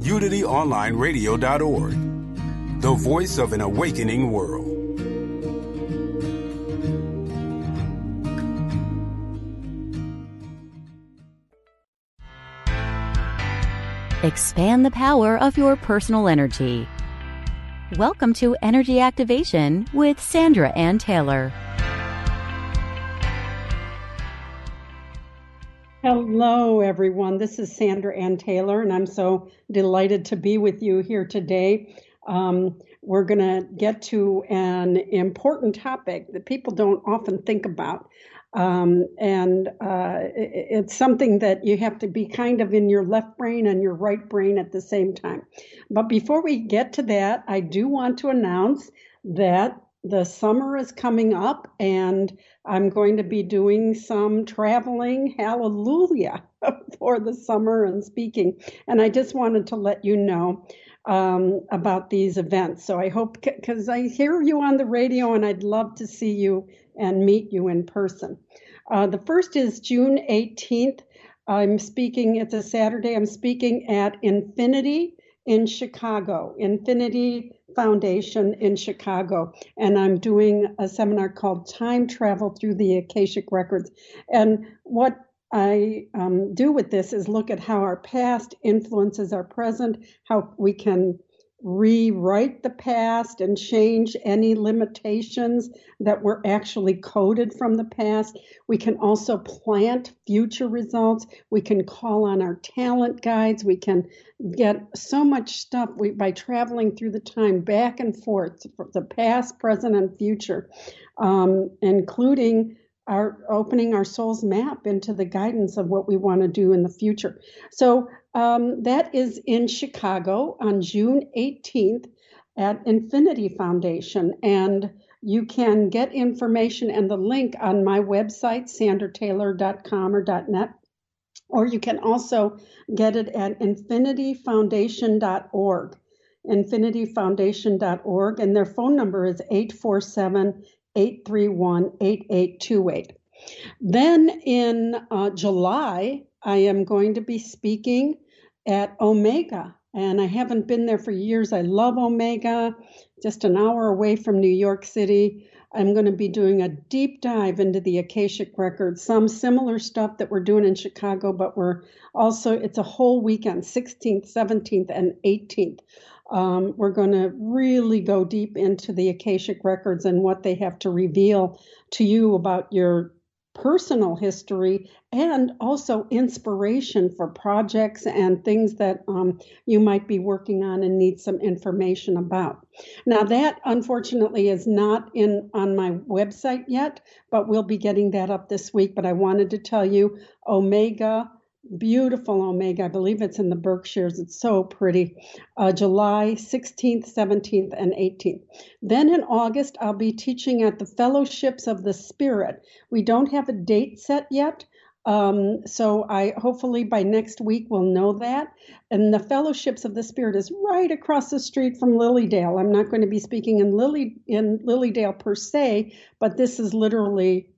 UnityOnlineRadio.org, the voice of an awakening world. Expand the power of your personal energy. Welcome to Energy Activation with Sandra Anne Taylor. Hello, everyone. This is Sandra Anne Taylor, and I'm so delighted to be with you here today. Um, we're going to get to an important topic that people don't often think about. Um, and uh, it, it's something that you have to be kind of in your left brain and your right brain at the same time. But before we get to that, I do want to announce that the summer is coming up and I'm going to be doing some traveling. Hallelujah for the summer and speaking. And I just wanted to let you know um, about these events. So I hope, because I hear you on the radio and I'd love to see you and meet you in person. Uh, the first is June 18th. I'm speaking, it's a Saturday, I'm speaking at Infinity in Chicago, Infinity Foundation in Chicago. And I'm doing a seminar called Time Travel Through the Akashic Records. And what I um, do with this is look at how our past influences our present, how we can rewrite the past and change any limitations that were actually coded from the past. We can also plant future results. We can call on our talent guides. We can get so much stuff we, by traveling through the time back and forth, the past, present, and future, um, including our opening our soul's map into the guidance of what we want to do in the future. So um, that is in Chicago on June 18th at Infinity Foundation. And you can get information and the link on my website, sandertaylor.com or .net. Or you can also get it at infinityfoundation.org, infinityfoundation.org, and their phone number is 847 831 8828. Then in uh, July, I am going to be speaking at Omega, and I haven't been there for years. I love Omega, just an hour away from New York City. I'm going to be doing a deep dive into the Akashic Records, some similar stuff that we're doing in Chicago, but we're also, it's a whole weekend 16th, 17th, and 18th. Um, we're going to really go deep into the Akashic Records and what they have to reveal to you about your personal history and also inspiration for projects and things that um, you might be working on and need some information about. Now that unfortunately is not in on my website yet, but we'll be getting that up this week. But I wanted to tell you Omega beautiful omega. I believe it's in the berkshires. It's so pretty. Uh, july 16th 17th and 18th then in august i'll be teaching at the fellowships of the spirit. We don't have a date set yet um, so i hopefully by next week we'll know that. And the fellowships of the spirit is right across the street from lily dale. I'm not going to be speaking in lily in lily dale per se but this is literally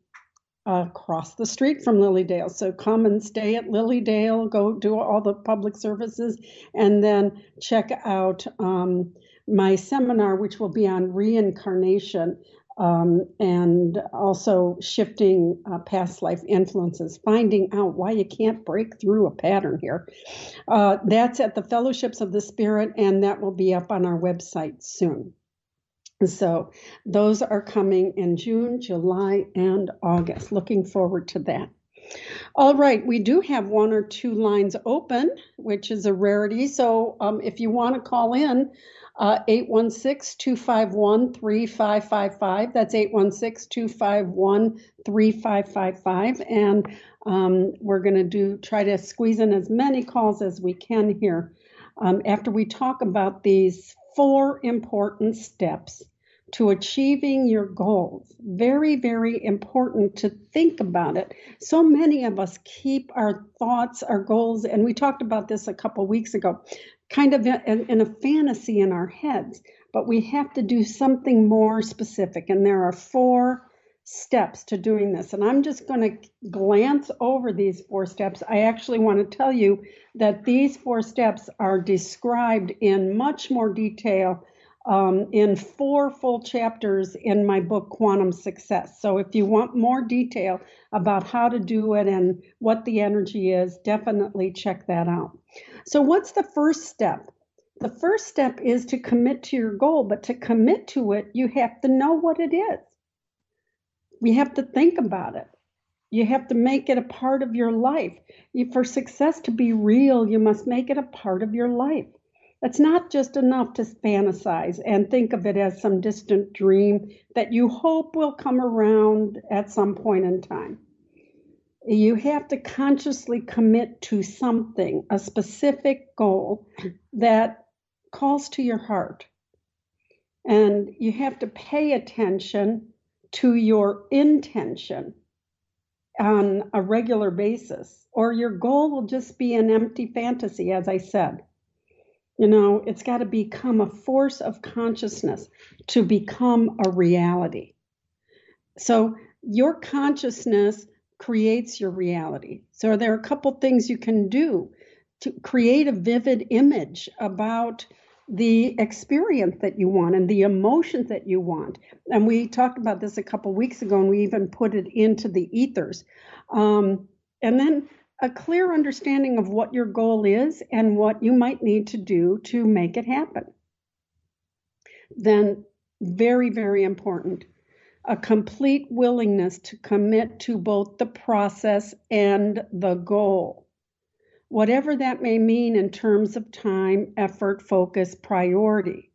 across the street from Lily Dale. So come and stay at Lily Dale, go do all the public services, and then check out um, my seminar, which will be on reincarnation. Um, and also shifting uh, past life influences, finding out why you can't break through a pattern here. Uh, that's at the Fellowships of the Spirit, and that will be up on our website soon. So those are coming in June, July, and August. Looking forward to that. All right, we do have one or two lines open, which is a rarity. So um, if you want to call in, uh, 816 251 3555. That's 816 251 3555. And um, we're going to do try to squeeze in as many calls as we can here um, after we talk about these four important steps to achieving your goals. Very, very important to think about it. So many of us keep our thoughts, our goals, and we talked about this a couple weeks ago, kind of in, in, a fantasy in our heads. But we have to do something more specific. And there are four steps to doing this. And I'm just going to glance over these four steps. I actually want to tell you that these four steps are described in much more detail um, in four full chapters in my book, Quantum Success. So if you want more detail about how to do it and what the energy is, definitely check that out. So, what's the first step? The first step is to commit to your goal, but to commit to it, you have to know what it is. We have to think about it. You have to make it a part of your life. You, for success to be real, you must make it a part of your life. It's not just enough to fantasize and think of it as some distant dream that you hope will come around at some point in time. You have to consciously commit to something, a specific goal that calls to your heart. And you have to pay attention to your intention on a regular basis, or your goal will just be an empty fantasy, as I said. You know, it's got to become a force of consciousness to become a reality. So, your consciousness creates your reality. So, there are a couple things you can do to create a vivid image about the experience that you want and the emotions that you want. And we talked about this a couple weeks ago, and we even put it into the ethers. Um, and then a clear understanding of what your goal is and what you might need to do to make it happen. Then, very, very important, a complete willingness to commit to both the process and the goal. Whatever that may mean in terms of time, effort, focus, priority.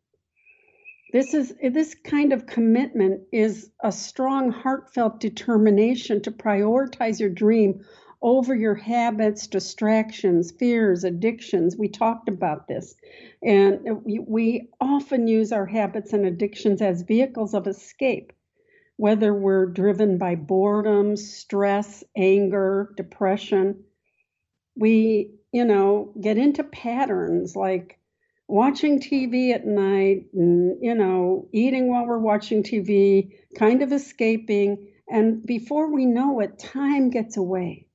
This is this kind of commitment is a strong heartfelt determination to prioritize your dream over your habits, distractions, fears, addictions. We talked about this. And we, often use our habits and addictions as vehicles of escape, whether we're driven by boredom, stress, anger, depression. We, you know, get into patterns like watching TV at night and, you know, eating while we're watching TV, kind of escaping. And before we know it, time gets away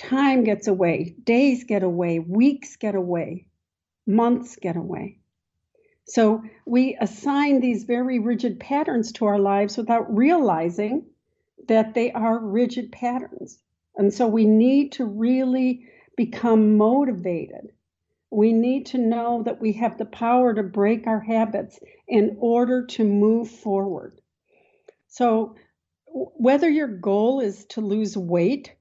Time gets away, days get away, weeks get away, months get away. So we assign these very rigid patterns to our lives without realizing that they are rigid patterns. And so we need to really become motivated. We need to know that we have the power to break our habits in order to move forward. So, whether your goal is to lose weight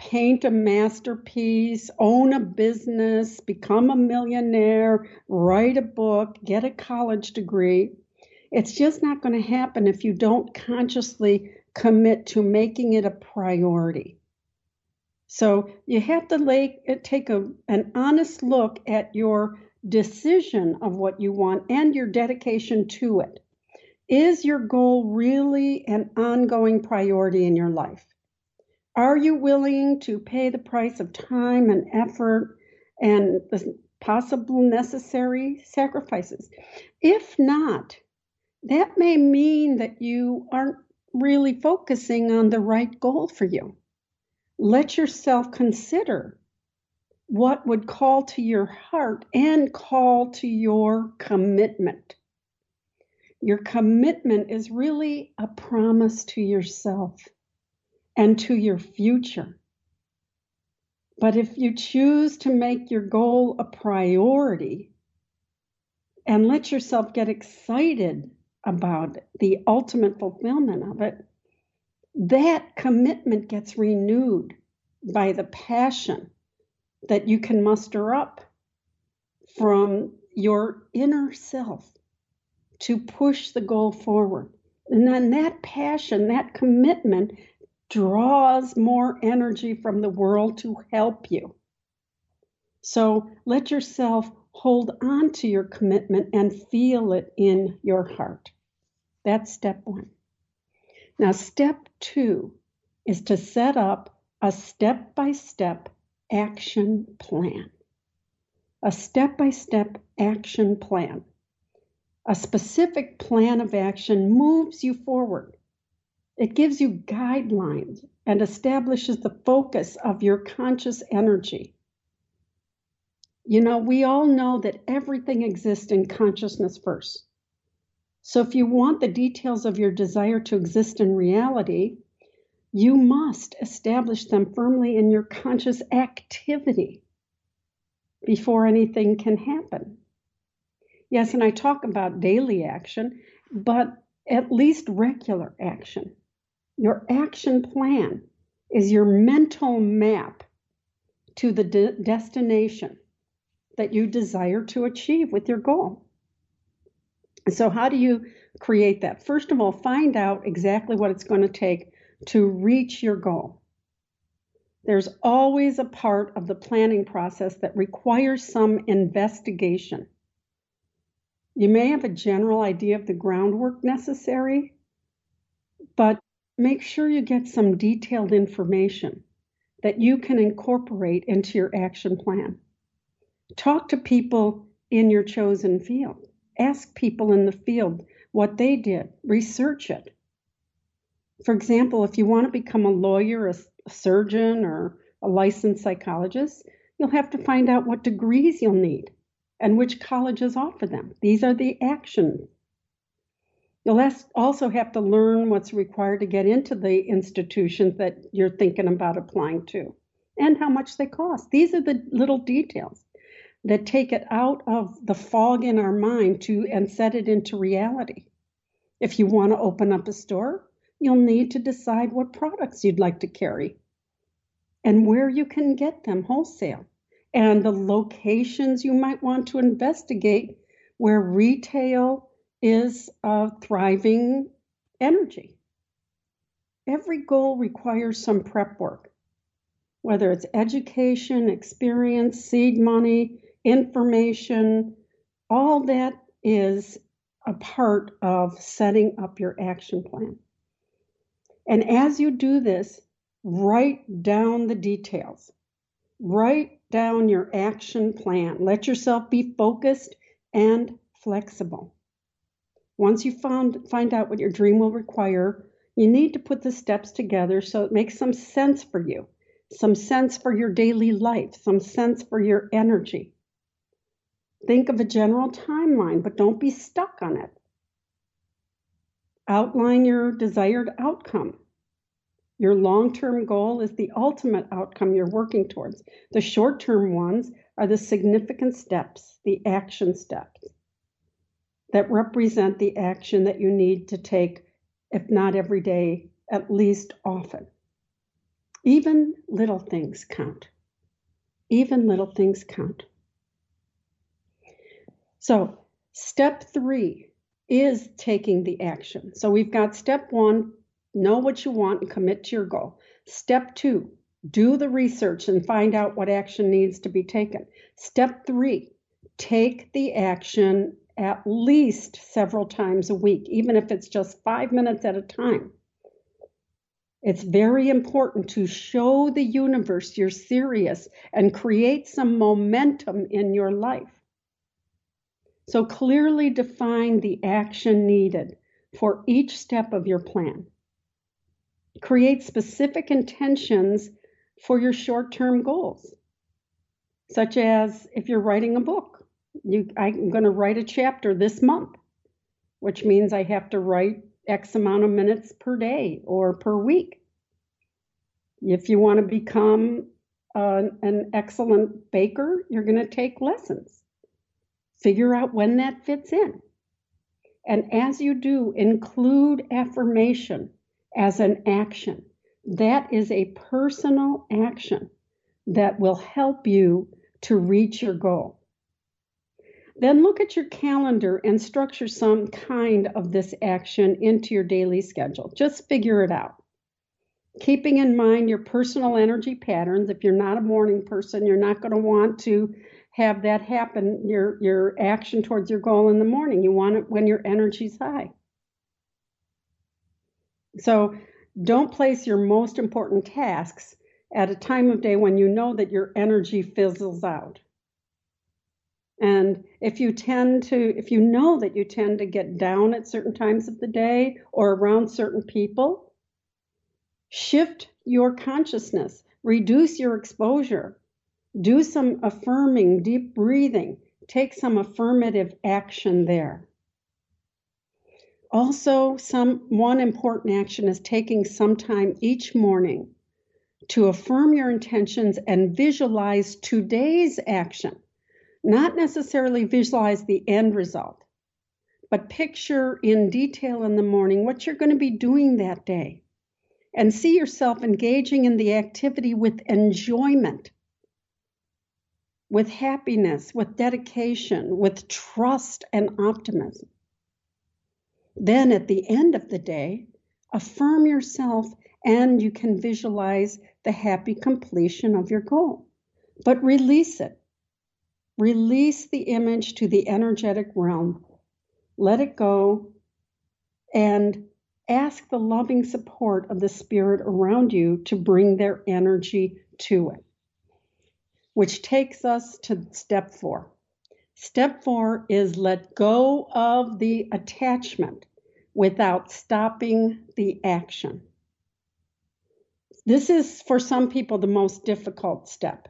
paint a masterpiece, own a business, become a millionaire, write a book, get a college degree. It's just not going to happen if you don't consciously commit to making it a priority. So you have to lay, take a, an honest look at your decision of what you want and your dedication to it. Is your goal really an ongoing priority in your life? Are you willing to pay the price of time and effort and the possible necessary sacrifices? If not, that may mean that you aren't really focusing on the right goal for you. Let yourself consider what would call to your heart and call to your commitment. Your commitment is really a promise to yourself and to your future. But if you choose to make your goal a priority and let yourself get excited about the ultimate fulfillment of it, that commitment gets renewed by the passion that you can muster up from your inner self to push the goal forward. And then that passion, that commitment draws more energy from the world to help you. So let yourself hold on to your commitment and feel it in your heart. That's step one. Now, step two is to set up a step by step action plan. A step by step action plan. A specific plan of action moves you forward. It gives you guidelines and establishes the focus of your conscious energy. You know, we all know that everything exists in consciousness first. So if you want the details of your desire to exist in reality, you must establish them firmly in your conscious activity before anything can happen. Yes, and I talk about daily action, but at least regular action. Your action plan is your mental map to the de- destination that you desire to achieve with your goal. So, how do you create that? First of all, find out exactly what it's going to take to reach your goal. There's always a part of the planning process that requires some investigation. You may have a general idea of the groundwork necessary, but make sure you get some detailed information that you can incorporate into your action plan. Talk to people in your chosen field. Ask people in the field what they did, research it. For example, if you want to become a lawyer, a, surgeon, or a licensed psychologist, you'll have to find out what degrees you'll need and which colleges offer them. These are the actions. You'll also have to learn what's required to get into the institutions that you're thinking about applying to and how much they cost. These are the little details that take it out of the fog in our mind to and set it into reality. If you want to open up a store, you'll need to decide what products you'd like to carry and where you can get them wholesale and the locations you might want to investigate where retail is a thriving energy. Every goal requires some prep work, whether it's education, experience, seed money, information, all that is a part of setting up your action plan. And as you do this, write down the details. Write down your action plan. Let yourself be focused and flexible. Once you found, find out what your dream will require, you need to put the steps together so it makes some sense for you, some sense for your daily life, some sense for your energy. Think of a general timeline, but don't be stuck on it. Outline your desired outcome. Your long term goal is the ultimate outcome you're working towards. The short term ones are the significant steps, the action steps that represent the action that you need to take, if not every day, at least often. Even little things count. Even little things count. So, step three is taking the action. So we've got step one, know what you want and commit to your goal. Step two, do the research and find out what action needs to be taken. Step three, take the action at least several times a week, even if it's just five minutes at a time. It's very important to show the universe you're serious and create some momentum in your life. So clearly define the action needed for each step of your plan. Create specific intentions for your short term goals, such as if you're writing a book, you, I'm going to write a chapter this month, which means I have to write X amount of minutes per day or per week. If you want to become an excellent baker, you're going to take lessons. Figure out when that fits in. And as you do, include affirmation as an action. That is a personal action that will help you to reach your goal. Then look at your calendar and structure some kind of this action into your daily schedule. Just figure it out. Keeping in mind your personal energy patterns. If you're not a morning person, you're not going to want to have that happen, your, your action towards your goal in the morning. You want it when your energy's high. So don't place your most important tasks at a time of day when you know that your energy fizzles out. And if you tend to, if you know that you tend to get down at certain times of the day or around certain people, shift your consciousness, reduce your exposure, do some affirming, deep breathing, take some affirmative action there. Also, some one important action is taking some time each morning to affirm your intentions and visualize today's action not necessarily visualize the end result, but picture in detail in the morning what you're going to be doing that day and see yourself engaging in the activity with enjoyment, with happiness, with dedication, with trust and optimism. Then at the end of the day, affirm yourself and you can visualize the happy completion of your goal. But release it. Release the image to the energetic realm. Let it go and ask the loving support of the spirit around you to bring their energy to it. Which takes us to step four. Step four is let go of the attachment without stopping the action. This is for some people the most difficult step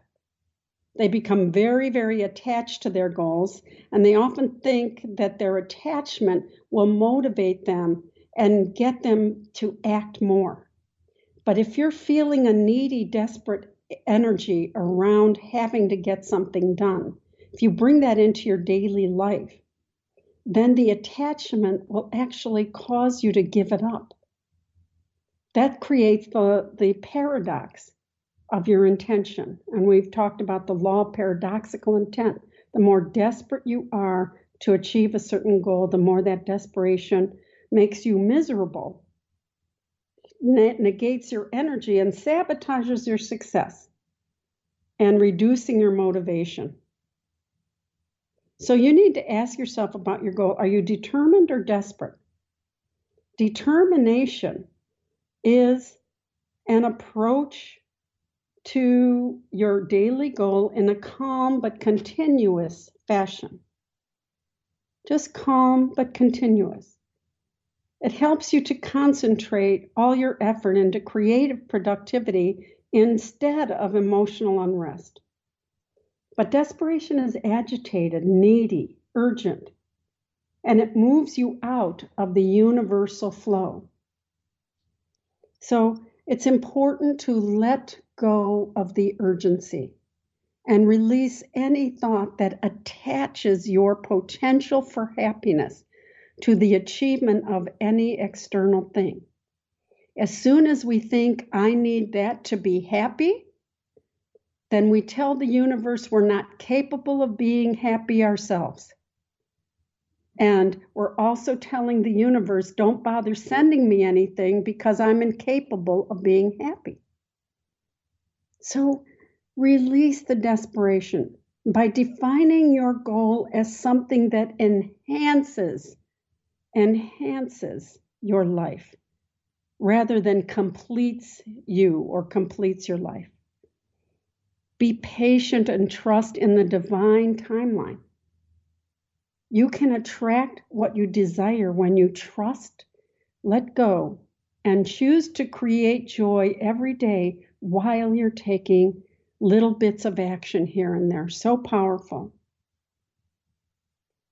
they become very, very attached to their goals, and they often think that their attachment will motivate them and get them to act more. But if you're feeling a needy, desperate energy around having to get something done, if you bring that into your daily life, then the attachment will actually cause you to give it up. That creates the, the paradox of your intention. And we've talked about the law of paradoxical intent. The more desperate you are to achieve a certain goal, the more that desperation makes you miserable, negates your energy, and sabotages your success and reducing your motivation. So you need to ask yourself about your goal. Are you determined or desperate? Determination is an approach to your daily goal in a calm but continuous fashion. Just calm but continuous. It helps you to concentrate all your effort into creative productivity instead of emotional unrest. But desperation is agitated, needy, urgent, and it moves you out of the universal flow. So it's important to let go of the urgency and release any thought that attaches your potential for happiness to the achievement of any external thing. As soon as we think, I need that to be happy, then we tell the universe we're not capable of being happy ourselves. And we're also telling the universe, don't bother sending me anything because I'm incapable of being happy. So release the desperation by defining your goal as something that enhances enhances your life rather than completes you or completes your life. Be patient and trust in the divine timeline. You can attract what you desire when you trust, let go, and choose to create joy every day while you're taking little bits of action here and there. So powerful.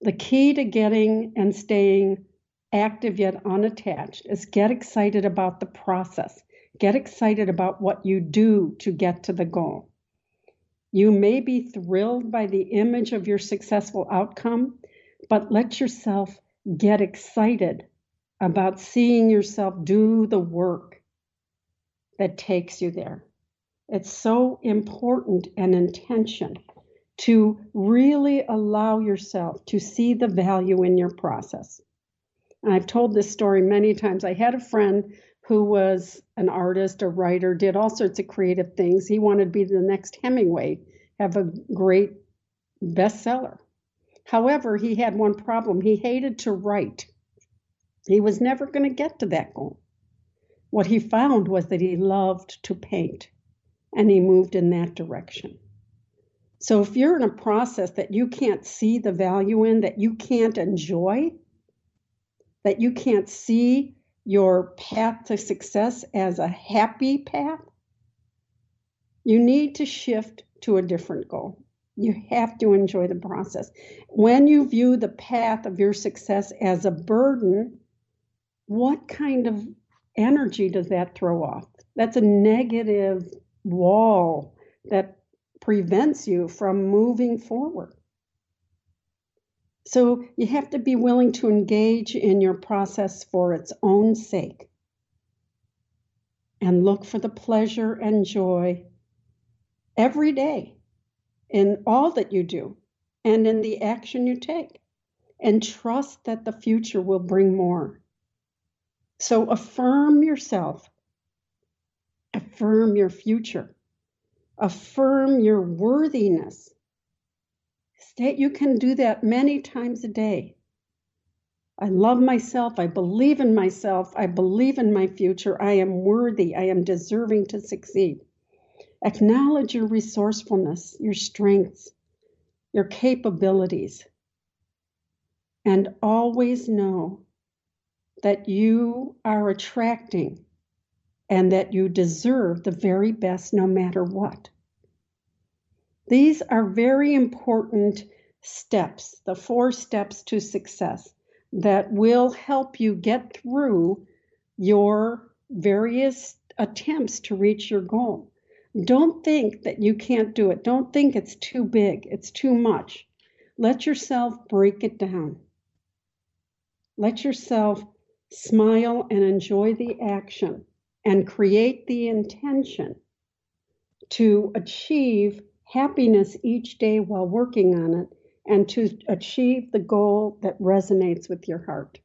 The key to getting and staying active yet unattached is get excited about the process. Get excited about what you do to get to the goal. You may be thrilled by the image of your successful outcome, but let yourself get excited about seeing yourself do the work that takes you there. It's so important an intention to really allow yourself to see the value in your process. And I've told this story many times. I had a friend who was an artist, a writer, did all sorts of creative things. He wanted to be the next Hemingway, have a great bestseller. However, he had one problem. He hated to write. He was never going to get to that goal. What he found was that he loved to paint, and he moved in that direction. So if you're in a process that you can't see the value in, that you can't enjoy, that you can't see your path to success as a happy path, you need to shift to a different goal. You have to enjoy the process. When you view the path of your success as a burden, what kind of energy does that throw off? That's a negative wall that prevents you from moving forward. So you have to be willing to engage in your process for its own sake and look for the pleasure and joy every day in all that you do and in the action you take. And trust that the future will bring more. So affirm yourself, affirm your future affirm your worthiness. State you can do that many times a day. I love myself. I believe in myself. I believe in my future. I am worthy. I am deserving to succeed. Acknowledge your resourcefulness, your strengths, your capabilities, and always know that you are attracting and that you deserve the very best no matter what. These are very important steps, the four steps to success that will help you get through your various attempts to reach your goal. Don't think that you can't do it. Don't think it's too big, it's too much. Let yourself break it down. Let yourself smile and enjoy the action and create the intention to achieve happiness each day while working on it and to achieve the goal that resonates with your heart.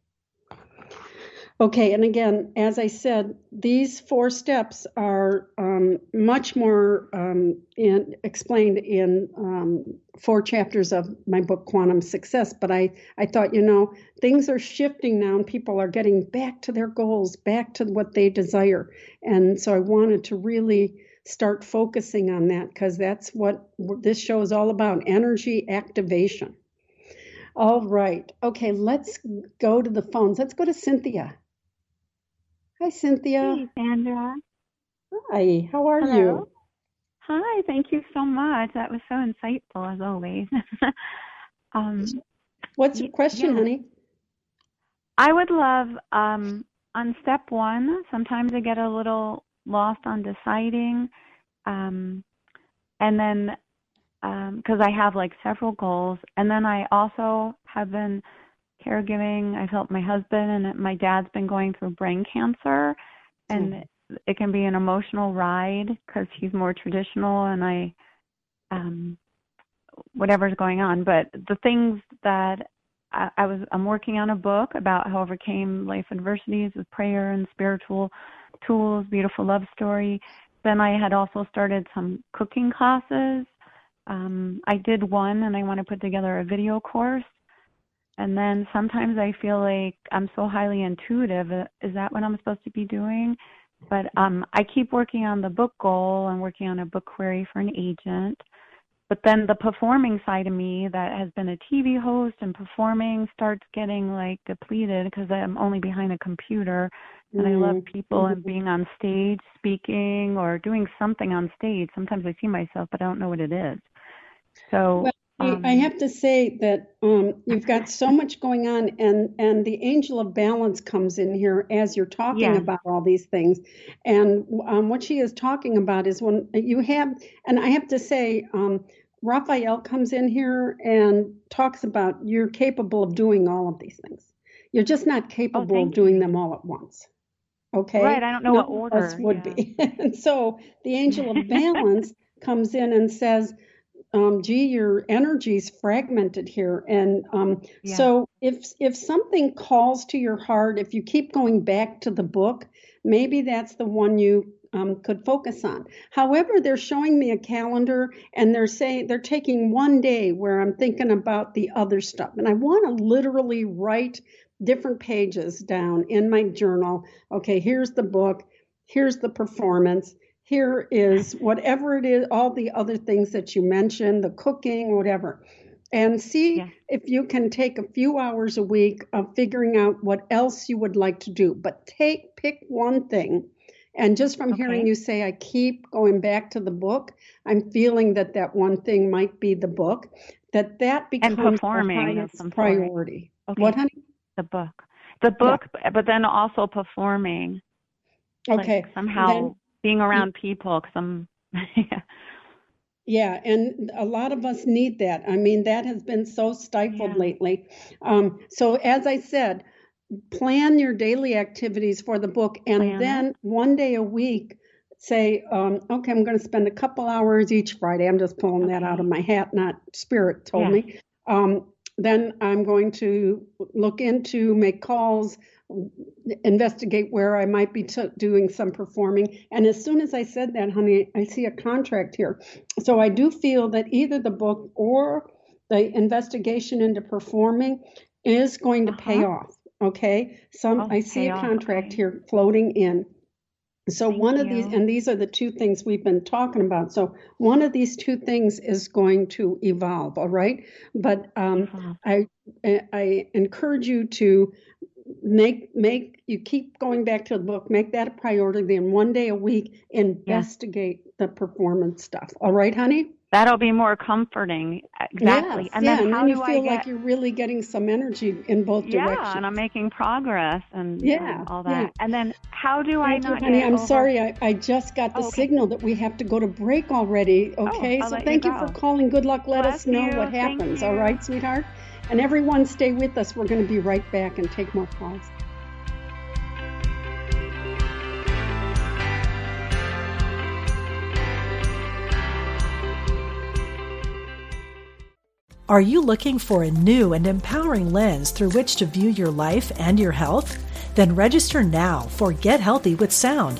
Okay, and again, as I said, these four steps are um, much more um, in, explained in um, four chapters of my book, Quantum Success. But I, I thought, you know, things are shifting now and people are getting back to their goals, back to what they desire. And so I wanted to really start focusing on that because that's what this show is all about energy activation. All right. Okay, let's go to the phones. Let's go to Cynthia. Hi, Cynthia. Hey, Sandra. Hi, how are Hello. you? Hi, thank you so much. That was so insightful as always. um, What's your question, yeah. honey? I would love um, on step one. Sometimes I get a little lost on deciding, um, and then because I have like several goals, and then I also have been caregiving. I've helped my husband, and my dad's been going through brain cancer, and Mhm. it can be an emotional ride because he's more traditional, and I, um, whatever's going on. But the things that I, I was, I'm working on a book about how I overcame life adversities with prayer and spiritual tools, beautiful love story. Then I had also started some cooking classes. Um, I did one, and I want to put together a video course and then sometimes I feel like I'm so highly intuitive. Uh, Is that what I'm supposed to be doing? But um, I keep working on the book goal and working on a book query for an agent. But then the performing side of me that has been a TV host and performing starts getting like depleted because I'm only behind a computer and I love people and being on stage speaking or doing something on stage. Sometimes I see myself, but I don't know what it is. So Well, um, I have to say that um, you've got so much going on, and and the angel of balance comes in here as you're talking Yeah. about all these things. And um, what she is talking about is when you have, and I have to say, um, Raphael comes in here and talks about you're capable of doing all of these things. You're just not capable of Oh, thank doing you. them all at once. Okay. Right. I don't know None what order. Would yeah. be. and so the angel of balance comes in and says, um, gee, your energy's fragmented here. And um, Yeah. so if if something calls to your heart, if you keep going back to the book, maybe that's the one you um, could focus on. However, they're showing me a calendar and they're saying they're taking one day where I'm thinking about the other stuff. And I want to literally write different pages down in my journal. Okay, here's the book, here's the performance, here is whatever it is, all the other things that you mentioned, the cooking, whatever. And see Yeah. if you can take a few hours a week of figuring out what else you would like to do. But take pick one thing. And just from hearing you say, I keep going back to the book, I'm feeling that that one thing might be the book, that that becomes the performing priority. Okay. What, honey? The book. The book, but then also performing. like Okay. somehow Then- being around people because I'm. yeah. Yeah, and a lot of us need that. I mean, that has been so stifled Yeah. lately. Um, so, as I said, plan your daily activities for the book, and Plan then one day a week, say, um, okay, I'm going to spend a couple hours each Friday. I'm just pulling that out of my hat, not Spirit told Yeah. me. Um, then I'm going to look into, make calls, investigate where I might be t- doing some performing. And as soon as I said that, honey, I see a contract here. So I do feel that either the book or the investigation into performing is going to pay Uh-huh. off. Okay. Some Oh, I see a contract okay. here floating in. So Thank one of these, and these are the two things we've been talking about. So one of these two things is going to evolve. All right. But um, Evolve. I I encourage you to make make you keep going back to the book, make that a priority. Then one day a week, investigate the performance stuff. All right, honey. That'll be more comforting. Exactly. Yes, and yeah, then and how then you do feel I get? like you're really getting some energy in both yeah, directions. and I'm making progress and, and Yeah, all yeah. that. And then how do I Thank you, honey. I'm over- sorry. I, I just got the Oh, okay. signal that we have to go to break already. Oh, okay, I'll so let you thank you, for calling. Good luck. Let Bless us know you. what happens. all right sweetheart. And everyone, stay with us. We're going to be right back and take more calls. Are you looking for a new and empowering lens through which to view your life and your health? Then register now for Get Healthy with Sound,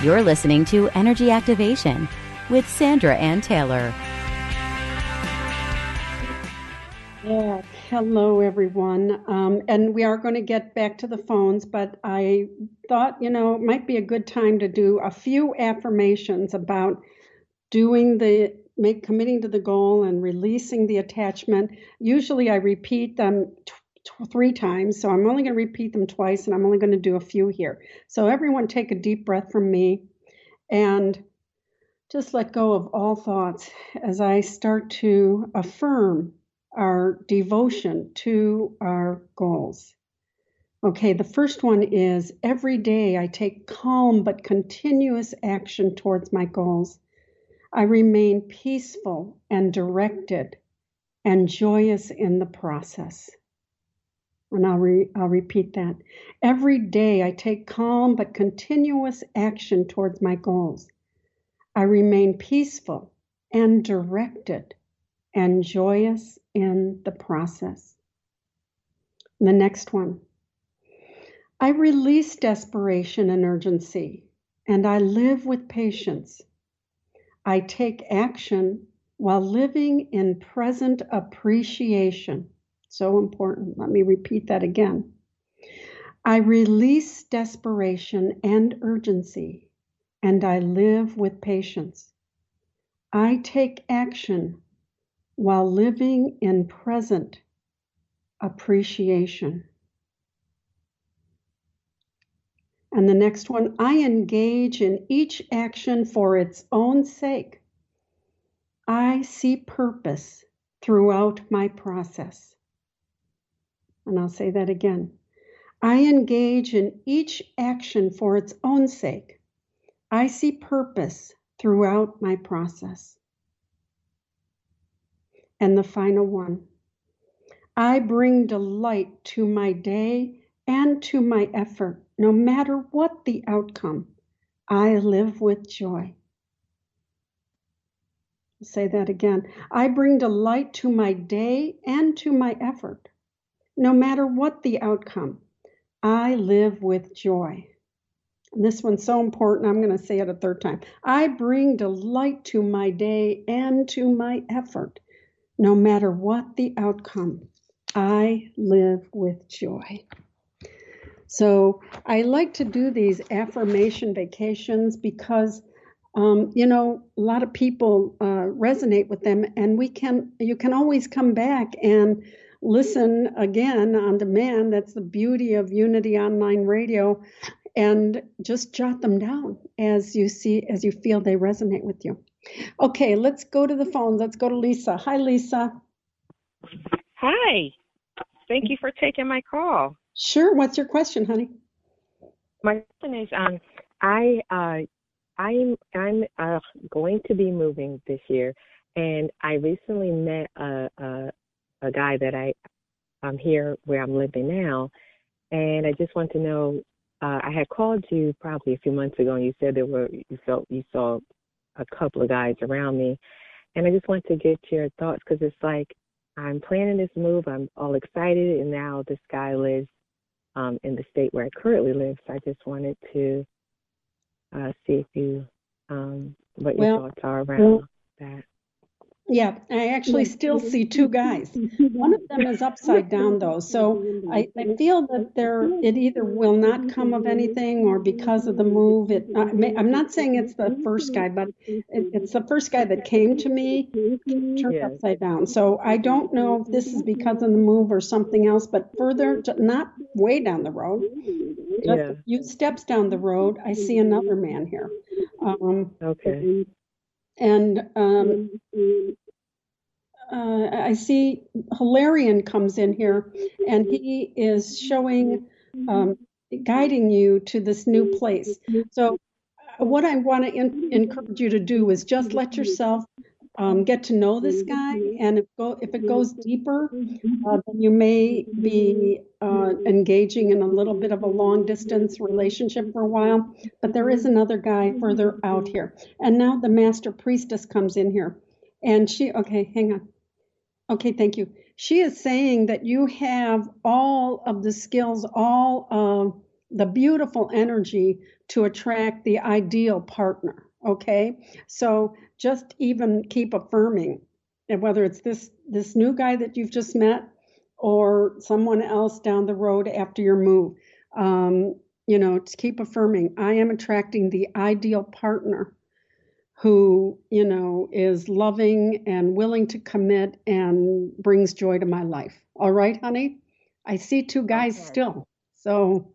You're listening to Energy Activation with Sandra Anne Taylor. Yeah. Hello, everyone. Um, and we are going to get back to the phones, but I thought, you know, it might be a good time to do a few affirmations about doing the make committing to the goal and releasing the attachment. Usually, I repeat them three times, so I'm only going to repeat them twice, and I'm only going to do a few here. So, everyone, take a deep breath from me, and just let go of all thoughts as I start to affirm our devotion to our goals. Okay, the first one is every day I take calm but continuous action towards my goals. I remain peaceful and directed and joyous in the process. And I'll, re- I'll repeat that. Every day I take calm but continuous action towards my goals. I remain peaceful and directed and joyous in the process. The next one. I release desperation and urgency, and I live with patience. I take action while living in present appreciation. So important. Let me repeat that again. I release desperation and urgency, and I live with patience. I take action while living in present appreciation. And the next one, I engage in each action for its own sake. I see purpose throughout my process. And I'll say that again. I engage in each action for its own sake. I see purpose throughout my process. And the final one I bring delight to my day and to my effort, no matter what the outcome. I live with joy. I'll say that again. I bring delight to my day and to my effort, no matter what the outcome. I live with joy. And this one's so important, I'm going to say it a third time. I bring delight to my day and to my effort, no matter what the outcome. I live with joy. So I like to do these affirmation vacations because, um, you know, a lot of people uh, resonate with them, and we can you can always come back and listen again on demand. That's the beauty of Unity Online Radio. And just jot them down as you see, as you feel they resonate with you. Okay, let's go to the phones. Let's go to Lisa. Hi, Lisa. Hi. Thank you for taking my call. Sure. What's your question, honey? My question is, um, I, uh, I'm, I'm uh, going to be moving this year, and I recently met a, a, a guy that I I'm here where I'm living now, and I just want to know. Uh, I had called you probably a few months ago, and you said there were you felt you saw a couple of guys around me, and I just want to get your thoughts because it's like I'm planning this move. I'm all excited, and now this guy lives um, in the state where I currently live. So I just wanted to uh, see if you um, what your well, thoughts are around well, that. Yeah, I actually still see two guys. One of them is upside down though, so I, I feel that there it either will not come of anything or because of the move. It I am not saying it's the first guy, but it, it's the first guy that came to me turned yes. upside down. So I don't know if this is because of the move or something else. But further, not way down the road, just yeah. a few steps down the road, I see another man here. Um, okay and um, uh, I see Hilarion comes in here, and he is showing, um, guiding you to this new place. So, uh, what I want to in- encourage you to do is just let yourself um, get to know this guy, and if, go, if it goes deeper, uh, then you may be uh, engaging in a little bit of a long distance relationship for a while. But there is another guy further out here, and now the master priestess comes in here, and she okay, hang on. Okay, thank you. She is saying that you have all of the skills, all of the beautiful energy to attract the ideal partner. Okay, so just even keep affirming, and whether it's this this new guy that you've just met or someone else down the road after your move. Um, you know, to keep affirming, I am attracting the ideal partner who, you know, is loving and willing to commit and brings joy to my life. All right, honey? I see two guys okay. still. So,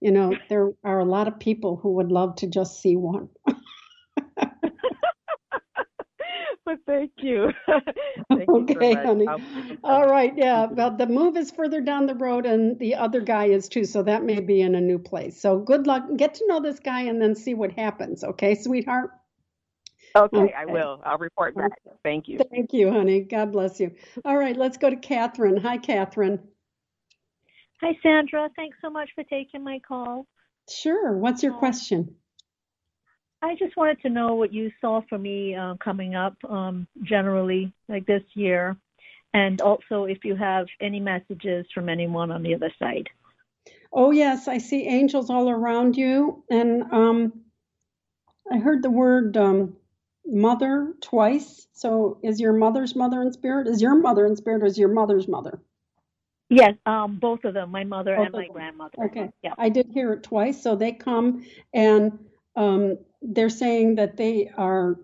you know, there are a lot of people who would love to just see one. Well, thank you. thank okay, you honey. All right, yeah. Well, the move is further down the road, and the other guy is too, so that may be in a new place. So good luck. Get to know this guy, and then see what happens. Okay, sweetheart. Okay, okay, I will. I'll report back. Thank you. Thank you, honey. God bless you. All right, let's go to Catherine. Hi, Catherine. Hi, Sandra. Thanks so much for taking my call. Sure. What's your uh, question? I just wanted to know what you saw for me uh, coming up um, generally, like this year, and also if you have any messages from anyone on the other side. Oh, yes. I see angels all around you. And um, I heard the word um, mother twice. So is your mother's mother in spirit? Is your mother in spirit or is your mother's mother? Yes, um, both of them, my mother both and my grandmother. Okay. Yeah. I did hear it twice. So they come and um, they're saying that they are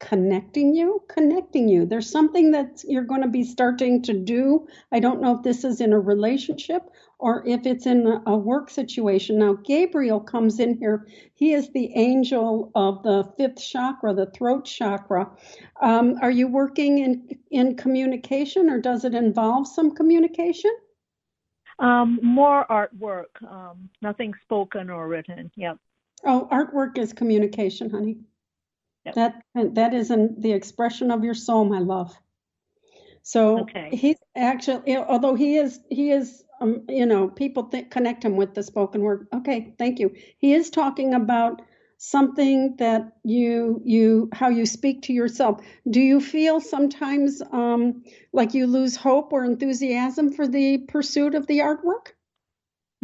connecting you, connecting you. There's something that you're going to be starting to do. I don't know if this is in a relationship or if it's in a work situation. Now, Gabriel comes in here. He is the angel of the fifth chakra, the throat chakra. Um, are you working in, in communication or does it involve some communication? Um, more artwork, um, nothing spoken or written. Yep. Oh, artwork is communication, honey. Yep. That that is an, the expression of your soul, my love. So Okay. he's actually, although he is, he is, um, you know, people think, connect him with the spoken word. Okay, thank you. He is talking about something that you you how you speak to yourself. Do you feel sometimes um, like you lose hope or enthusiasm for the pursuit of the artwork?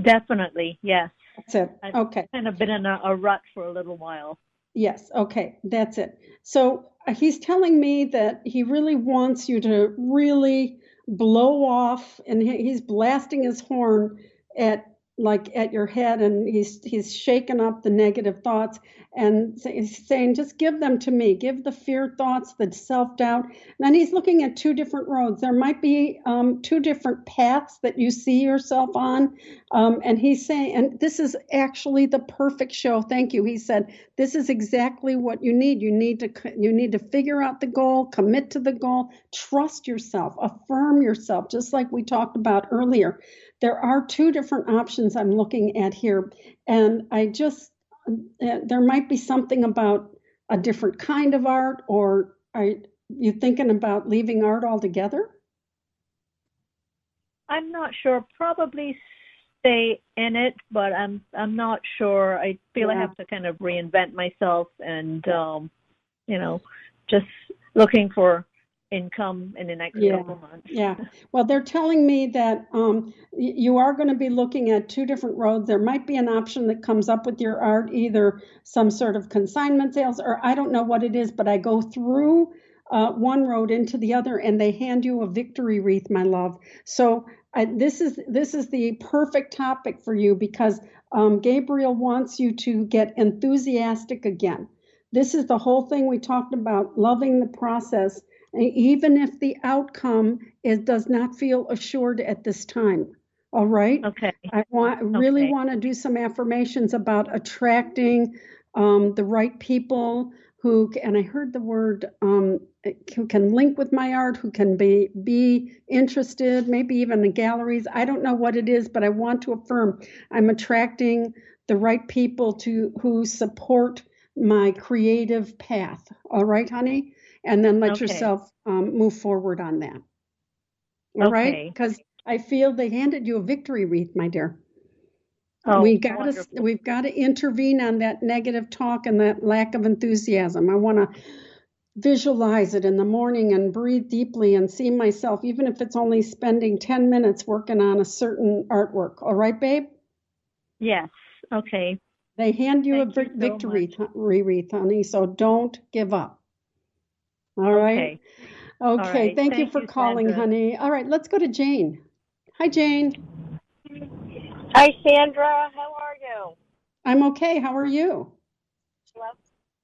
Definitely, yes. That's it. I've Okay. kind of been in a, a rut for a little while. Yes, okay, that's it. So uh, he's telling me that he really wants you to really blow off, and he, he's blasting his horn at like at your head, and he's he's shaking up the negative thoughts and saying, just give them to me, give the fear thoughts, the self doubt. And then he's looking at two different roads. There might be um, two different paths that you see yourself on, um, and he's saying, and this is actually the perfect show. Thank you. He said, this is exactly what you need. You need to you need to figure out the goal, commit to the goal, trust yourself, affirm yourself, just like we talked about earlier. There are two different options I'm looking at here, and I just uh, there might be something about a different kind of art, or are you thinking about leaving art altogether? I'm not sure. Probably stay in it, but I'm I'm not sure. I feel I have to kind of reinvent myself and um, you know, just looking for income in the next Yeah. couple months. Yeah. Well, they're telling me that um, you are going to be looking at two different roads. There might be an option that comes up with your art, either some sort of consignment sales, or I don't know what it is, but I go through uh, one road into the other, and they hand you a victory wreath, my love. So I, this is this is the perfect topic for you because um, Gabriel wants you to get enthusiastic again. This is the whole thing we talked about, loving the process even if the outcome is does not feel assured at this time. All right. Okay. I want really Okay. want to do some affirmations about attracting um, the right people who and I heard the word um, who can link with my art, who can be be interested, maybe even in galleries. I don't know what it is, but I want to affirm I'm attracting the right people to who support my creative path. All right, honey, and then let Okay. yourself um, move forward on that. All right, Okay. because I feel they handed you a victory wreath, my dear. Oh, we got to we've got to intervene on that negative talk and that lack of enthusiasm. I want to visualize it in the morning and breathe deeply and see myself, even if it's only spending 10 minutes working on a certain artwork. All right, babe? Yes. Okay. They hand you Thank a you vic- so victory th- wreath, honey, so don't give up. All right. Okay. Okay. right. Thank, you for you, calling, Sandra. honey. All right, let's go to Jane. Hi, Jane. Hi, Sandra. How are you? I'm okay. How are you? Hello?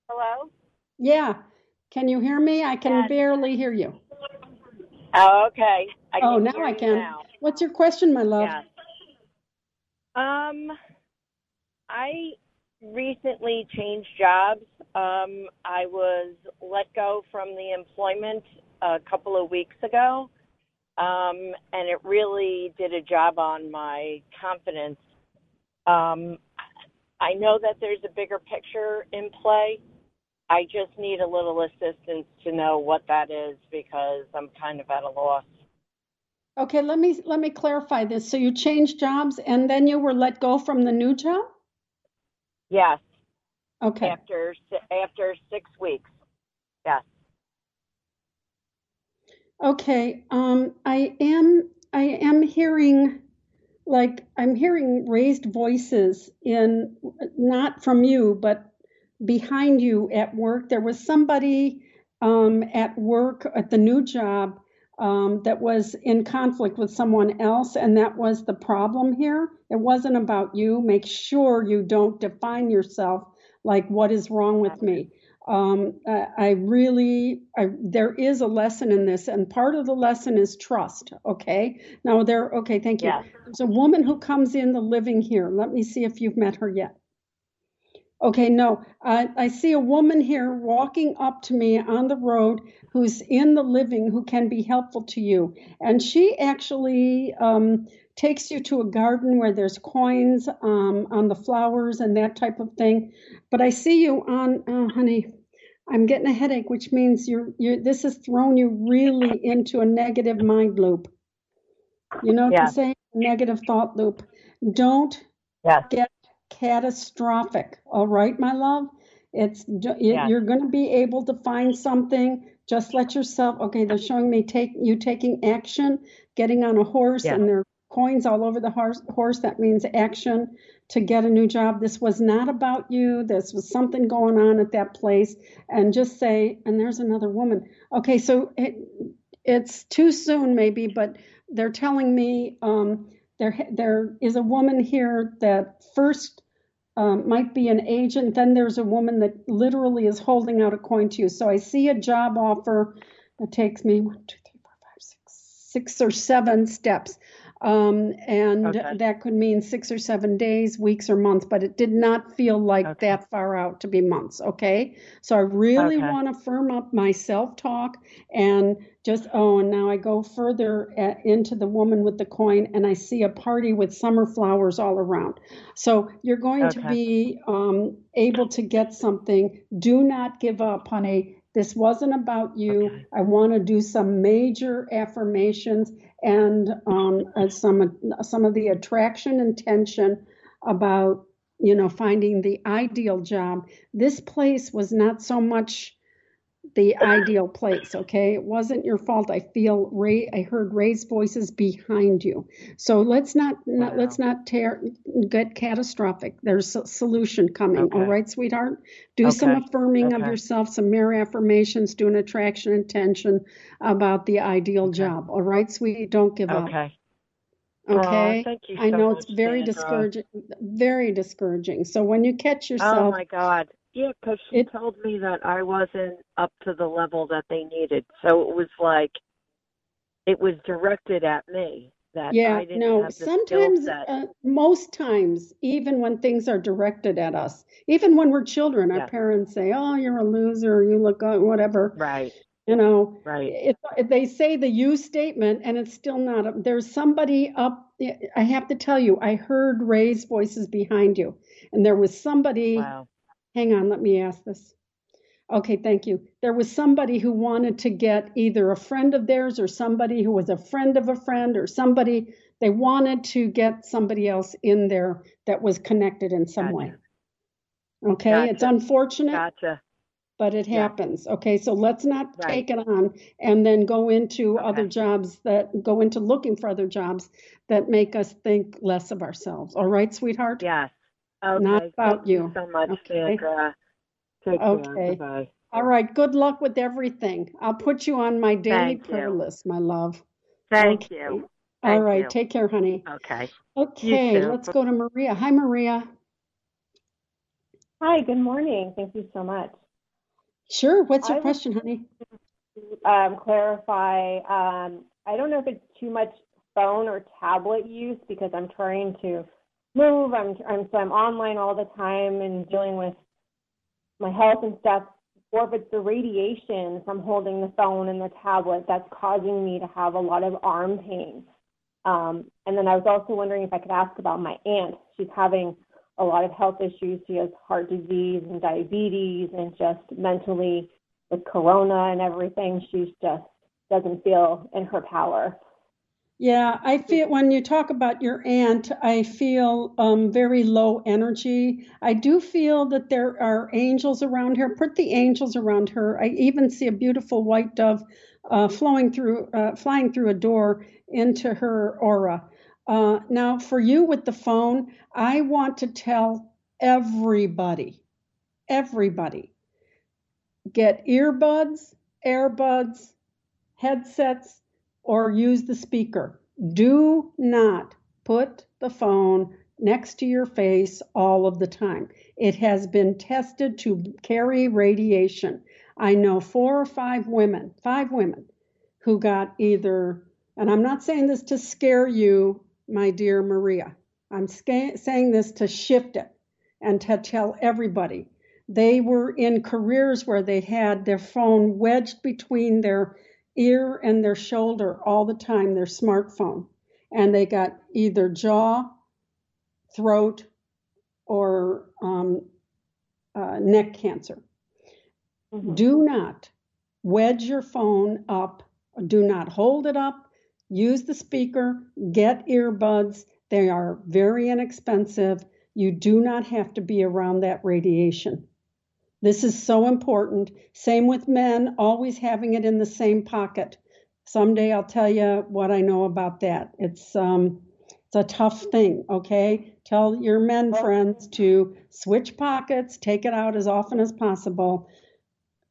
Hello? Yeah. Can you hear me? I can Yes. barely hear you. Oh, okay. I Oh, now I can. Now. What's your question, my love? Yes. Um, I recently changed jobs. Um, I was let go from the employment a couple of weeks ago, um, and it really did a job on my confidence. Um, I know that there's a bigger picture in play. I just need a little assistance to know what that is because I'm kind of at a loss. Okay, let me let me clarify this. So you changed jobs and then you were let go from the new job? Yes, Okay. after after six weeks. Yes. Okay. Um I am I am hearing like I'm hearing raised voices in not from you but behind you at work. There was somebody um at work at the new job um, that was in conflict with someone else, and that was the problem here. It wasn't about you. Make sure you don't define yourself like what is wrong with me. Um, I, I really, I, there is a lesson in this, and part of the lesson is trust. Okay. Now there. Okay. Thank you. Yes. There's a woman who comes in the living here. Let me see if you've met her yet. Okay, no, I, I see a woman here walking up to me on the road who's in the living who can be helpful to you. And she actually um, takes you to a garden where there's coins um, on the flowers and that type of thing. But I see you on, uh, honey, I'm getting a headache, which means you're, you're, this has thrown you really into a negative mind loop. You know what Yeah. I'm saying? Negative thought loop. Don't Yes. get catastrophic. All right, my love? It's Yes. you're going to be able to find something. Just let yourself. Okay, they're showing me take you taking action, getting on a horse, Yeah. and there are coins all over the horse. Horse that means action to get a new job. This was not about you. This was something going on at that place, and just say. And there's another woman. Okay, so it, it's too soon maybe, but they're telling me um, there there is a woman here that first um, might be an agent. Then there's a woman that literally is holding out a coin to you. So I see a job offer that takes me one, two, three, four, five, six, six or seven steps. Um, and Okay. that could mean six or seven days, weeks, or months, but it did not feel like Okay. that far out to be months. Okay. So I really Okay. want to firm up my self talk and just, oh, and now I go further uh into the woman with the coin and I see a party with summer flowers all around. So you're going to be um, able to get something. Do not give up, honey. This wasn't about you. I want to do some major affirmations and um, uh, some some of the attraction and tension about you know finding the ideal job. This place was not so much the ideal place okay it wasn't your fault i feel ray i heard raised voices behind you so let's not, not let's not tear get catastrophic there's a solution coming Okay. all right sweetheart do some Okay. affirming of yourself some mirror affirmations do an attraction intention about the ideal Okay. job all right sweetie don't give up Okay. Okay thank you i know much, it's very Sandra. discouraging very discouraging so when you catch oh, yourself, Oh my God. Yeah, 'cause she It- told me that I wasn't up to the level that they needed. So it was like it was directed at me that Yeah, I didn't no, have sometimes, uh, most times, even when things are directed at us, even when we're children, our parents say, "Oh, you're a loser, you look uh, whatever," Right, you know. right. If, if they say the you statement and it's still not, a- there's somebody up. I have to tell you, I heard raised voices behind you, and there was somebody. Wow. Hang on, let me ask this. Okay, thank you. There was somebody who wanted to get either a friend of theirs or somebody who was a friend of a friend or somebody, they wanted to get somebody else in there that was connected in some way. Gotcha. Okay, it's unfortunate, Gotcha. but it Yeah. happens. Okay, so let's not Right. take it on and then go into other jobs that go into looking for other jobs that make us think less of ourselves. All right, sweetheart? Yes. Okay. Not about Thank you you. so much, Okay. Sandra. Take. Okay. Bye-bye. All right, good luck with everything. I'll put you on my daily Thank prayer you. list, my love. Thank Okay. you. All Thank right, you. take care, honey. Okay. Okay, let's go to Maria. Hi, Maria. Hi, good morning. Thank you so much. Sure, what's your I question, honey? Um, clarify, um, I don't know if it's too much phone or tablet use because I'm trying to move. I'm, I'm so I'm online all the time and dealing with my health and stuff. Or if it's the radiation from holding the phone and the tablet that's causing me to have a lot of arm pain. Um, and then I was also wondering if I could ask about my aunt. She's having a lot of health issues. She has heart disease and diabetes and just mentally with corona and everything, she just doesn't feel in her power. Yeah, I feel when you talk about your aunt, I feel um, very low energy. I do feel that there are angels around her. Put the angels around her. I even see a beautiful white dove uh, flowing through, uh, flying through a door into her aura. Uh, now, for you with the phone, I want to tell everybody, everybody, get earbuds, airbuds, headsets, or use the speaker. Do not put the phone next to your face all of the time. It has been tested to carry radiation. I know four or five women, five women, who got either, and I'm not saying this to scare you, my dear Maria. I'm sca- saying this to shift it and to tell everybody. They were in careers where they had their phone wedged between their ear and their shoulder all the time, their smartphone. And they got either jaw, throat, or um, uh, neck cancer. Mm-hmm. Do not wedge your phone up. Do not hold it up. Use the speaker. Get earbuds. They are very inexpensive. You do not have to be around that radiation. This is so important. Same with men, always having it in the same pocket. Someday I'll tell you what I know about that. It's um, it's a tough thing. Okay, tell your men friends to switch pockets, take it out as often as possible.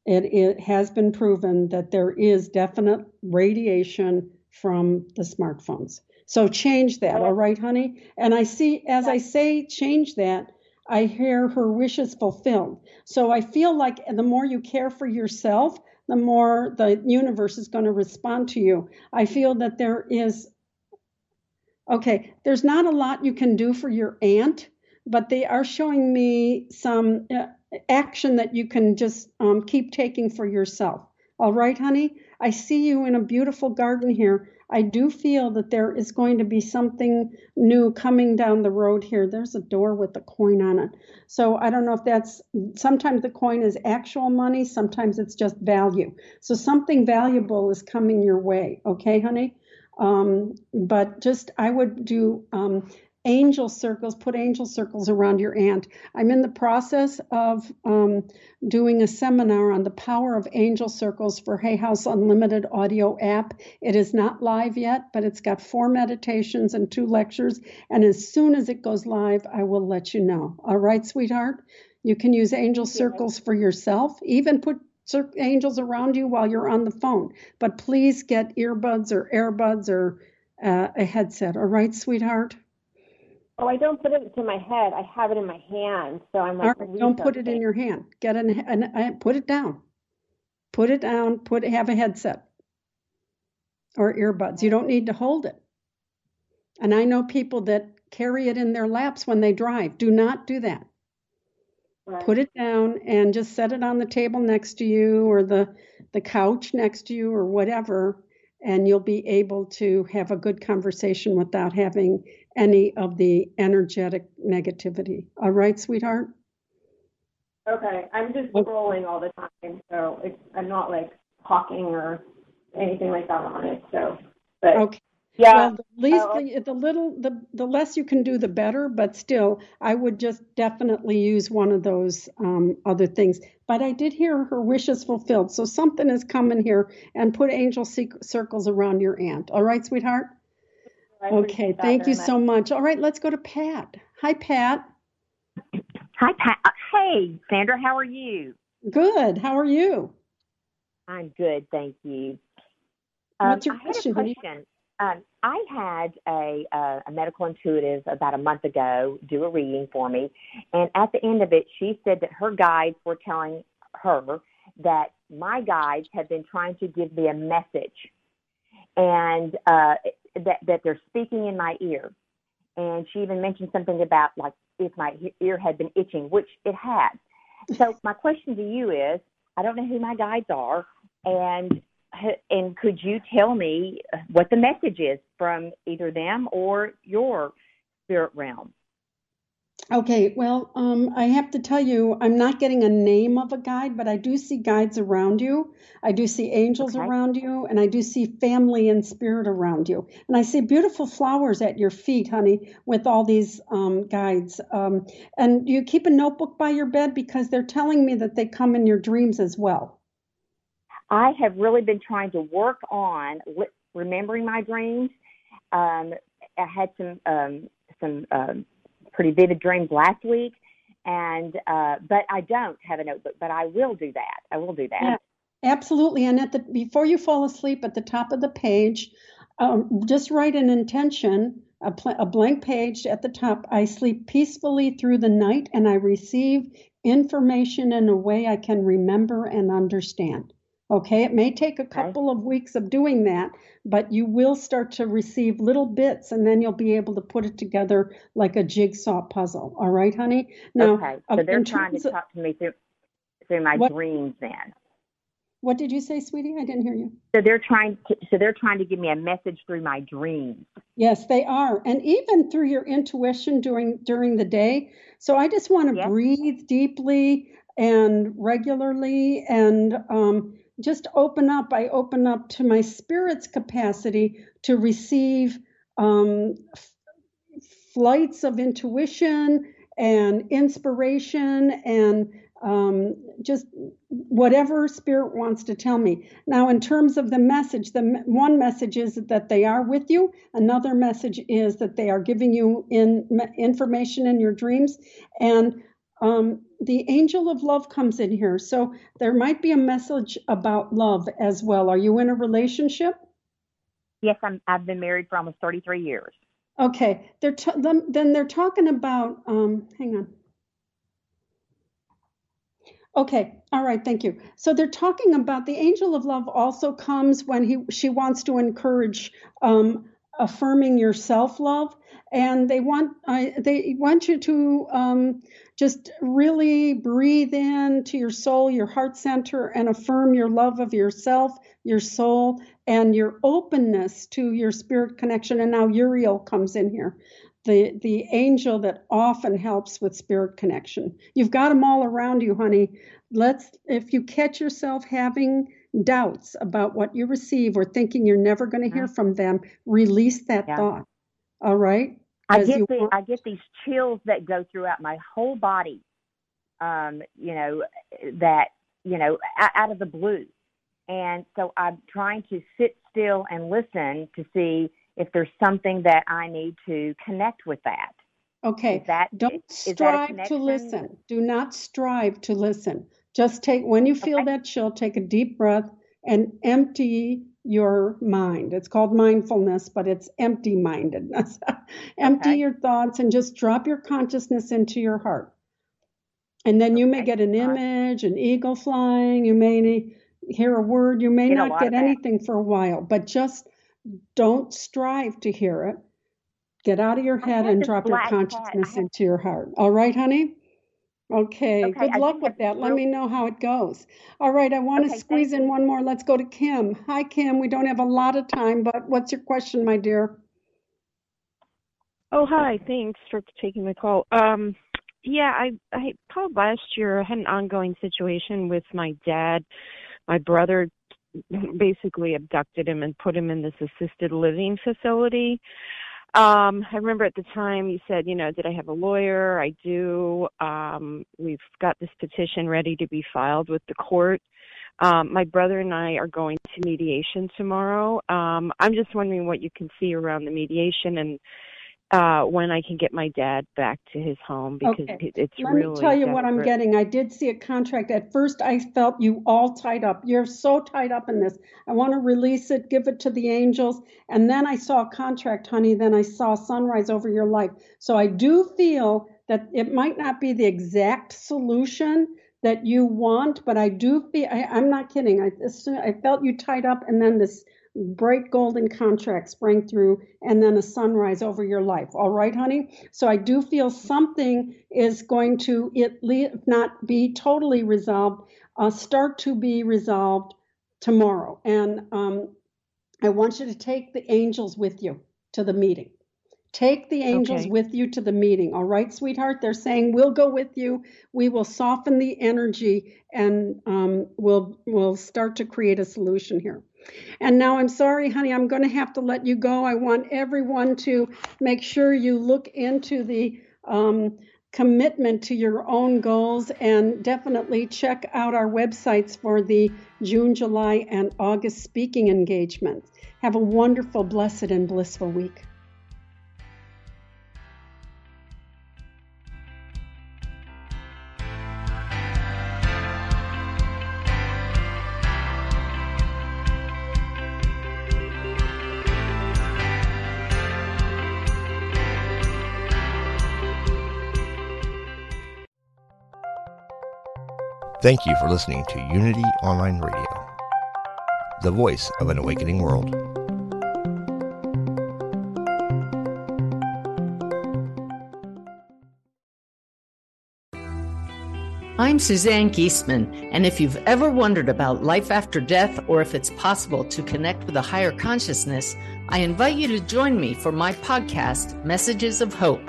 It, it has been proven that there is definite radiation from the smartphones. So change that, all right, honey? And I see, as I say, change that, I hear her wishes fulfilled. So I feel like the more you care for yourself, the more the universe is going to respond to you. I feel that there is, okay, there's not a lot you can do for your aunt, but they are showing me some uh, action that you can just um, keep taking for yourself. All right, honey? I see you in a beautiful garden here. I do feel that there is going to be something new coming down the road here. There's a door with a coin on it. So I don't know if that's sometimes the coin is actual money, sometimes it's just value. So something valuable is coming your way. Okay, honey? Um, but just I would do um, angel circles, put angel circles around your aunt. I'm in the process of um, doing a seminar on the power of angel circles for Hay House Unlimited audio app. It is not live yet, but it's got four meditations and two lectures. And as soon as it goes live, I will let you know. All right, sweetheart? You can use angel circles for yourself, even put angels around you while you're on the phone. But please get earbuds or airbuds or uh, a headset. All right, sweetheart? Oh, I don't put it to my head. I have it in my hand, so I'm like. Right, don't put it in your hand. Get an and put it down. Put it down. Put have a headset or earbuds. You don't need to hold it. And I know people that carry it in their laps when they drive. Do not do that. Right. Put it down and just set it on the table next to you or the the couch next to you or whatever and you'll be able to have a good conversation without having any of the energetic negativity. All right, sweetheart? Okay, I'm just scrolling all the time, so it's, I'm not like talking or anything like that on it. So, but okay. Yeah. Well, the least the, the little the the less you can do, the better. But still, I would just definitely use one of those um, other things. But I did hear her wishes fulfilled, so something is coming here. And put angel circles around your aunt. All right, sweetheart. Okay. Thank you much. so much. All right, let's go to Pat. Hi, Pat. Hi, Pat. Uh, hey, Sandra. How are you? Good. How are you? I'm good, thank you. What's your question? question. Um, I had a, uh, a medical intuitive about a month ago do a reading for me, and at the end of it, she said that her guides were telling her that my guides had been trying to give me a message, and uh, that that they're speaking in my ear. And she even mentioned something about like if my ear had been itching, which it had. So my question to you is, I don't know who my guides are, and and could you tell me what the message is from either them or your spirit realm? Okay, well, um, I have to tell you, I'm not getting a name of a guide, but I do see guides around you. I do see angels okay. around you, and I do see family and spirit around you. And I see beautiful flowers at your feet, honey, with all these um, guides. Um, and you keep a notebook by your bed because they're telling me that they come in your dreams as well. I have really been trying to work on remembering my dreams. Um, I had some um, some um, pretty vivid dreams last week, and uh, but I don't have a notebook. But I will do that. I will do that. Yeah, absolutely. And at the before you fall asleep, at the top of the page, um, just write an intention a, pl- a blank page at the top. I sleep peacefully through the night and I receive information in a way I can remember and understand. Okay, it may take a couple of weeks of doing that, but you will start to receive little bits and then you'll be able to put it together like a jigsaw puzzle. All right, honey? Now, okay, so they're trying to talk to me through, through my what, dreams then. What did you say, sweetie? I didn't hear you. So they're trying to, so they're trying to give me a message through my dreams. Yes, they are. And even through your intuition during during the day. So I just want to yes. breathe deeply and regularly and um, just open up. I open up to my spirit's capacity to receive um, f- flights of intuition and inspiration and um, just whatever spirit wants to tell me. Now, in terms of the message, the one message is that they are with you. Another message is that they are giving you in information in your dreams, and um, the angel of love comes in here. So there might be a message about love as well. Are you in a relationship? Yes, I'm. I've been married for almost 33 years. Okay, they're t- then they're talking about. Um, hang on. Okay, all right, thank you. So they're talking about the angel of love also comes when he she wants to encourage um, affirming your self love, and they want uh, they want you to um, just really breathe in to your soul, your heart center, and affirm your love of yourself, your soul, and your openness to your spirit connection. And now Uriel comes in here the the angel that often helps with spirit connection. You've got them all around you, honey. Let's if you catch yourself having doubts about what you receive or thinking you're never going to hear from them, release that yeah. thought. All right? I get the, I get these chills that go throughout my whole body. Um, you know, that you know, out of the blue. And so I'm trying to sit still and listen to see if there's something that I need to connect with that. Okay. Is that don't is, strive to listen. Do not strive to listen. Just take when you feel okay. that chill, take a deep breath and empty your mind. It's called mindfulness, but it's empty mindedness. empty okay. your thoughts and just drop your consciousness into your heart. And then you may get an image, an eagle flying, you may hear a word, you may get not get anything for a while, but just don't strive to hear it. Get out of your head and drop your consciousness into your heart. All right, honey? Okay, okay good I luck with that. Let me know how it goes. All right, I want okay, to squeeze in one more. Let's go to Kim. Hi, Kim. We don't have a lot of time, but what's your question, my dear? Oh, hi. Thanks for taking the call. Um, yeah, I I called last year. I had an ongoing situation with my dad. My brother basically abducted him and put him in this assisted living facility. Um, I remember at the time you said, you know, did I have a lawyer? I do. Um, we've got this petition ready to be filed with the court. Um, my brother and I are going to mediation tomorrow. Um, I'm just wondering what you can see around the mediation and uh, when I can get my dad back to his home because okay. it's Let really. Let me tell you desperate. what I'm getting. I did see a contract. At first, I felt you all tied up. You're so tied up in this. I want to release it, give it to the angels. And then I saw a contract, honey. Then I saw sunrise over your life. So I do feel that it might not be the exact solution that you want, but I do feel, I, am not kidding. I, I felt you tied up, and then this bright golden contract sprang through and then a sunrise over your life all right honey so i do feel something is going to it least not be totally resolved uh, start to be resolved tomorrow and um, i want you to take the angels with you to the meeting Take the angels okay. with you to the meeting. All right, sweetheart? They're saying, We'll go with you. We will soften the energy and um, we'll, we'll start to create a solution here. And now I'm sorry, honey, I'm going to have to let you go. I want everyone to make sure you look into the um, commitment to your own goals and definitely check out our websites for the June, July, and August speaking engagements. Have a wonderful, blessed, and blissful week. Thank you for listening to Unity Online Radio, the voice of an awakening world. I'm Suzanne Giesemann, and if you've ever wondered about life after death or if it's possible to connect with a higher consciousness, I invite you to join me for my podcast, Messages of Hope.